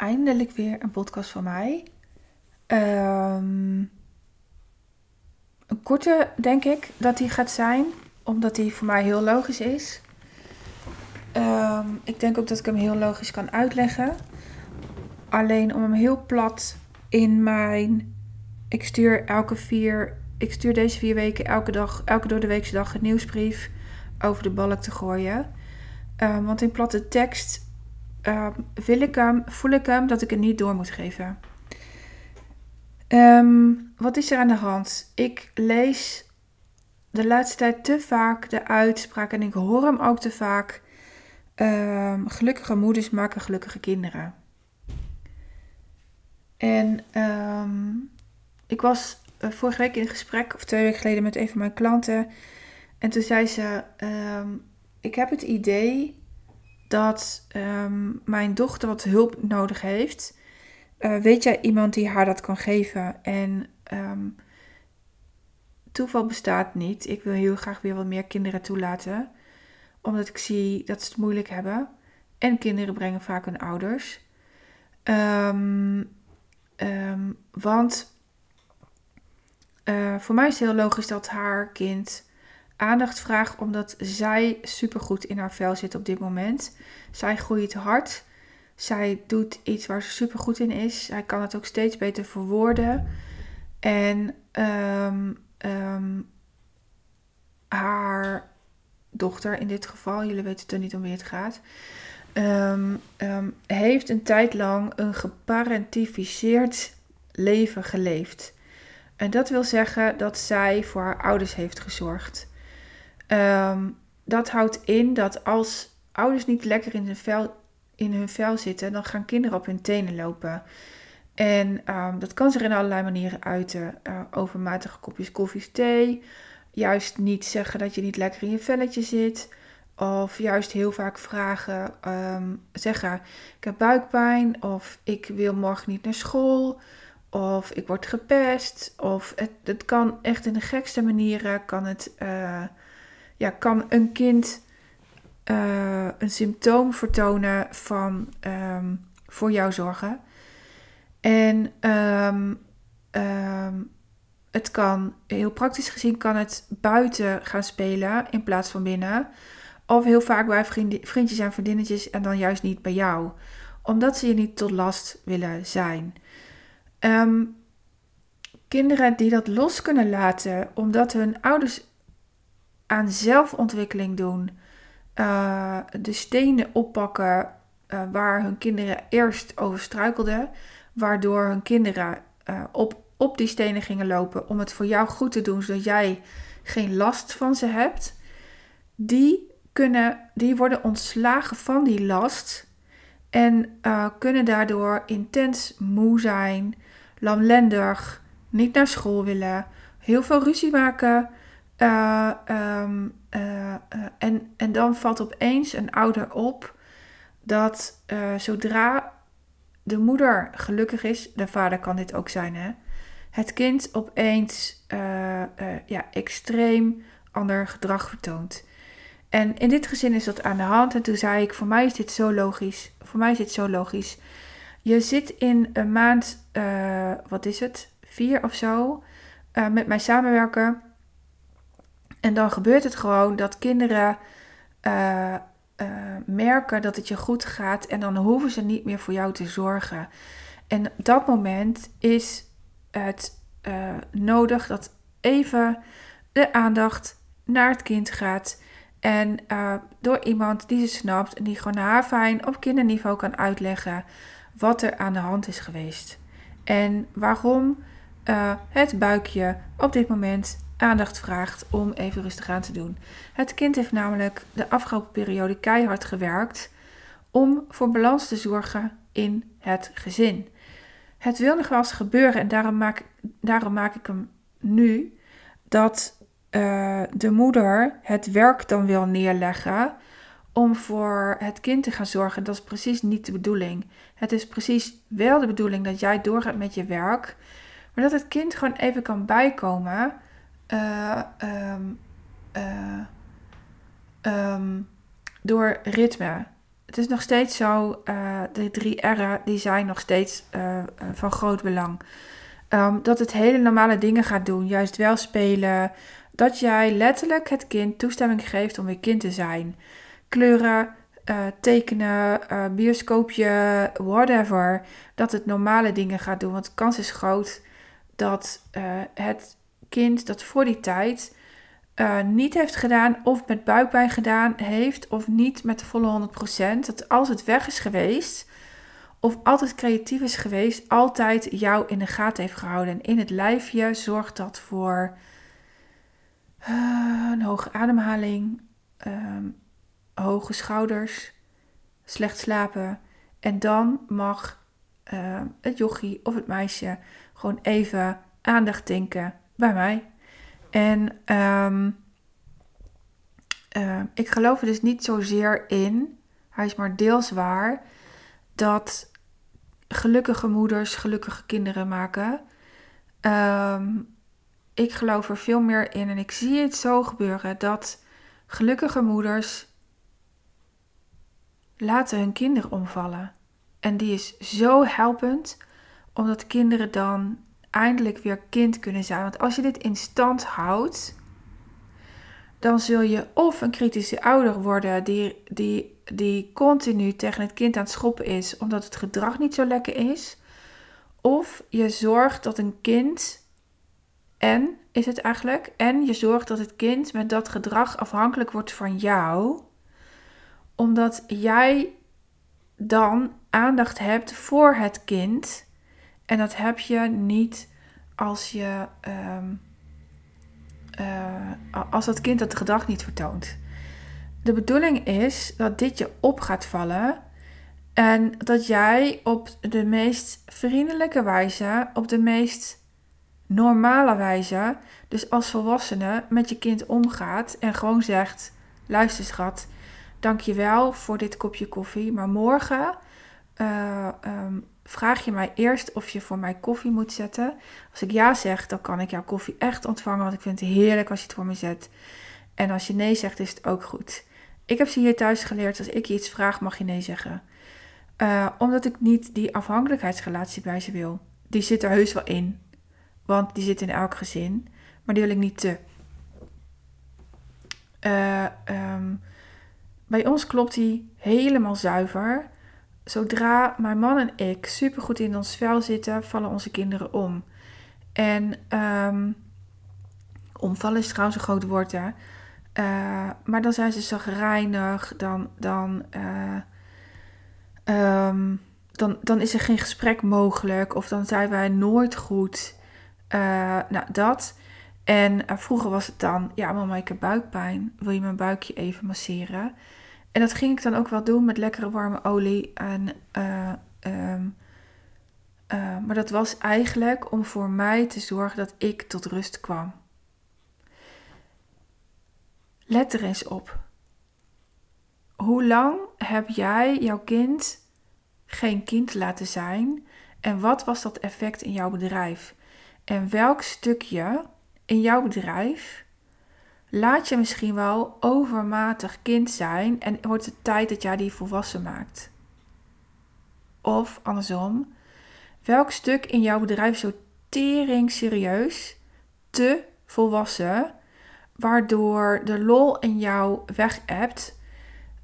eindelijk weer een podcast van mij. Ehm, een korte, denk ik, dat die gaat zijn, omdat die voor mij heel logisch is. Ehm, ik denk ook dat ik hem heel logisch kan uitleggen. Alleen om hem heel plat in mijn. Ik stuur elke vier. Ik stuur deze vier weken elke dag, elke door de weekse dag een nieuwsbrief over de balk te gooien. Ehm, want in platte tekst hem, voel ik hem dat ik het niet door moet geven. Ehm, wat is er aan de hand? Ik lees de laatste tijd te vaak de uitspraak en ik hoor hem ook te vaak. Um, gelukkige moeders maken gelukkige kinderen. En ik was uh, vorige week in gesprek, of twee weken geleden, met een van mijn klanten. En toen zei ze: Ik heb het idee dat um, mijn dochter wat hulp nodig heeft. Uh, weet jij iemand die haar dat kan geven? En um, toeval bestaat niet. Ik wil heel graag weer wat meer kinderen toelaten. Omdat ik zie dat ze het moeilijk hebben. En kinderen brengen vaak hun ouders. Um, want uh, voor mij is het heel logisch dat haar kind aandacht vraagt omdat zij supergoed in haar vel zit op dit moment. Zij groeit hard. Zij doet iets waar ze supergoed in is. Zij kan het ook steeds beter verwoorden. En um, um, haar dochter in dit geval, jullie weten toch niet om wie het gaat, um, heeft een tijd lang een geparentificeerd leven geleefd. En dat wil zeggen dat zij voor haar ouders heeft gezorgd. Um, dat houdt in dat als ouders niet lekker in hun vel, in hun vel zitten, dan gaan kinderen op hun tenen lopen. En um, dat kan zich in allerlei manieren uiten. Uh, overmatige kopjes koffie, thee. Juist niet zeggen dat je niet lekker in je velletje zit. Of juist heel vaak vragen, um, zeggen ik heb buikpijn. Of ik wil morgen niet naar school. Of ik word gepest. Of het, het kan echt in de gekste manieren kan het... Uh, ja, kan een kind uh, een symptoom vertonen van um, voor jou zorgen. En um, um, het kan, heel praktisch gezien, kan het buiten gaan spelen in plaats van binnen. Of heel vaak bij vriendjes en vriendinnetjes en dan juist niet bij jou. Omdat ze je niet tot last willen zijn. kinderen die dat los kunnen laten omdat hun ouders aan zelfontwikkeling doen. Uh, de stenen oppakken uh, waar hun kinderen eerst over struikelden. Waardoor hun kinderen uh, op, op die stenen gingen lopen om het voor jou goed te doen, zodat jij geen last van ze hebt. Die, kunnen, die worden ontslagen van die last en kunnen daardoor intens moe zijn, lamlendig, niet naar school willen, heel veel ruzie maken, uh, um, uh, en, en dan valt opeens een ouder op dat zodra de moeder gelukkig is, de vader kan dit ook zijn, hè, het kind opeens ja, extreem ander gedrag vertoont. En in dit gezin is dat aan de hand. En toen zei ik: Voor mij is dit zo logisch. Voor mij is dit zo logisch. Je zit in een maand, wat is het, vier of zo, met mij samenwerken. En dan gebeurt het gewoon dat kinderen uh, uh, merken dat het je goed gaat en dan hoeven ze niet meer voor jou te zorgen. En op dat moment is het uh, nodig dat even de aandacht naar het kind gaat. En door iemand die ze snapt en die gewoon haar fijn op kinderniveau kan uitleggen wat er aan de hand is geweest. En waarom het buikje op dit moment aandacht vraagt om even rustig aan te doen. Het kind heeft namelijk de afgelopen periode keihard gewerkt om voor balans te zorgen in het gezin. Het wil nog wel eens gebeuren en daarom maak, daarom maak ik hem nu dat uh, de moeder het werk dan wil neerleggen om voor het kind te gaan zorgen. Dat is precies niet de bedoeling. Het is precies wel de bedoeling dat jij doorgaat met je werk, maar dat het kind gewoon even kan bijkomen uh, um, uh, um, door ritme. het is nog steeds zo, de drie R'en die zijn nog steeds van groot belang. Ehm, dat het hele normale dingen gaat doen, juist wel spelen. Dat jij letterlijk het kind toestemming geeft om weer kind te zijn. Kleuren, uh, tekenen, bioscoopje, whatever. Dat het normale dingen gaat doen. Want de kans is groot dat het kind dat voor die tijd niet heeft gedaan, of met buikpijn gedaan heeft, of niet met de volle 100%. Dat als het weg is geweest, of altijd creatief is geweest, altijd jou in de gaten heeft gehouden. En in het lijfje zorgt dat voor een hoge ademhaling, ehm, hoge schouders, slecht slapen. En dan mag uh, het jochie of het meisje gewoon even aandacht denken bij mij. En um, uh, ik geloof er dus niet zozeer in, hij is maar deels waar, dat gelukkige moeders gelukkige kinderen maken. Um, ik geloof er veel meer in en ik zie het zo gebeuren dat gelukkige moeders laten hun kinderen omvallen. En die is zo helpend, omdat kinderen dan eindelijk weer kind kunnen zijn. Want als je dit in stand houdt, dan zul je of een kritische ouder worden die, die, die continu tegen het kind aan het schoppen is, omdat het gedrag niet zo lekker is. Of je zorgt dat een kind, en is het eigenlijk, en je zorgt dat het kind met dat gedrag afhankelijk wordt van jou omdat jij dan aandacht hebt voor het kind. En dat heb je niet als je. Ehm, uh, als dat kind dat gedrag niet vertoont. De bedoeling is dat dit je op gaat vallen. En dat jij op de meest vriendelijke wijze, op de meest normale wijze, dus als volwassene, met je kind omgaat en gewoon zegt: luister, schat, dankjewel voor dit kopje koffie. Maar morgen uh, um, vraag je mij eerst of je voor mij koffie moet zetten. Als ik ja zeg, dan kan ik jouw koffie echt ontvangen. Want ik vind het heerlijk als je het voor me zet. En als je nee zegt, is het ook goed. Ik heb ze hier thuis geleerd. Als ik je iets vraag, mag je nee zeggen. Uh, omdat ik niet die afhankelijkheidsrelatie bij ze wil. Die zit er heus wel in. Want die zit in elk gezin. Maar die wil ik niet te. Uh, um, bij ons klopt die helemaal zuiver. Zodra mijn man en ik supergoed in ons vel zitten, vallen onze kinderen om. En um, omvallen is trouwens een groot woord, hè. Uh, maar dan zijn ze zagrijnig, dan, dan, uh, um, dan, dan is er geen gesprek mogelijk of dan zijn wij nooit goed. Uh, nou, dat. En vroeger was het dan, ja mama, ik heb buikpijn. Wil je mijn buikje even masseren? En dat ging ik dan ook wel doen met lekkere warme olie. En, uh, um, uh, maar dat was eigenlijk om voor mij te zorgen dat ik tot rust kwam. Let er eens op. Hoe lang heb jij jouw kind geen kind laten zijn? En wat was dat effect in jouw bedrijf? En welk stukje in jouw bedrijf laat je misschien wel overmatig kind zijn en wordt het tijd dat jij die volwassen maakt. Of andersom, welk stuk in jouw bedrijf zo tering serieus, te volwassen, waardoor de lol in jou weg hebt.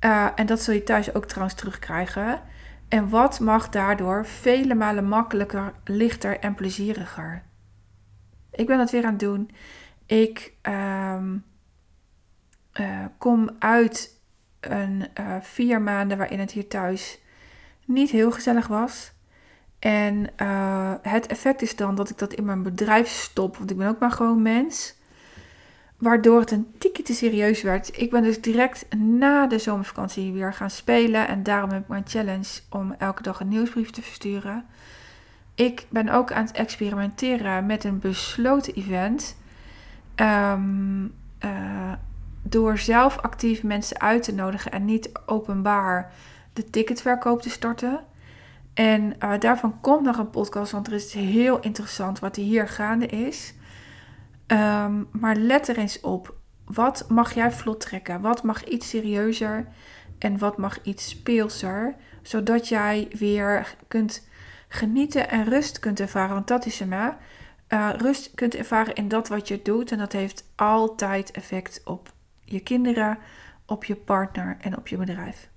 Uh, en dat zul je thuis ook trouwens terugkrijgen. En wat mag daardoor vele malen makkelijker, lichter en plezieriger? Ik ben dat weer aan het doen. Ik um, uh, kom uit een uh, vier maanden waarin het hier thuis niet heel gezellig was. En uh, het effect is dan dat ik dat in mijn bedrijf stop, want ik ben ook maar gewoon mens. Waardoor het een tikje te serieus werd. Ik ben dus direct na de zomervakantie weer gaan spelen. En daarom heb ik mijn challenge om elke dag een nieuwsbrief te versturen. Ik ben ook aan het experimenteren met een besloten event. Um, door zelf actief mensen uit te nodigen en niet openbaar de ticketverkoop te starten. En uh, daarvan komt nog een podcast, want er is heel interessant wat hier gaande is. Um, maar let er eens op. Wat mag jij vlot trekken? Wat mag iets serieuzer? en wat mag iets speelser, zodat jij weer kunt genieten en rust kunt ervaren. Want dat is hem, hè? Uh, rust kunt ervaren in dat wat je doet. En dat heeft altijd effect op je kinderen, op je partner en op je bedrijf.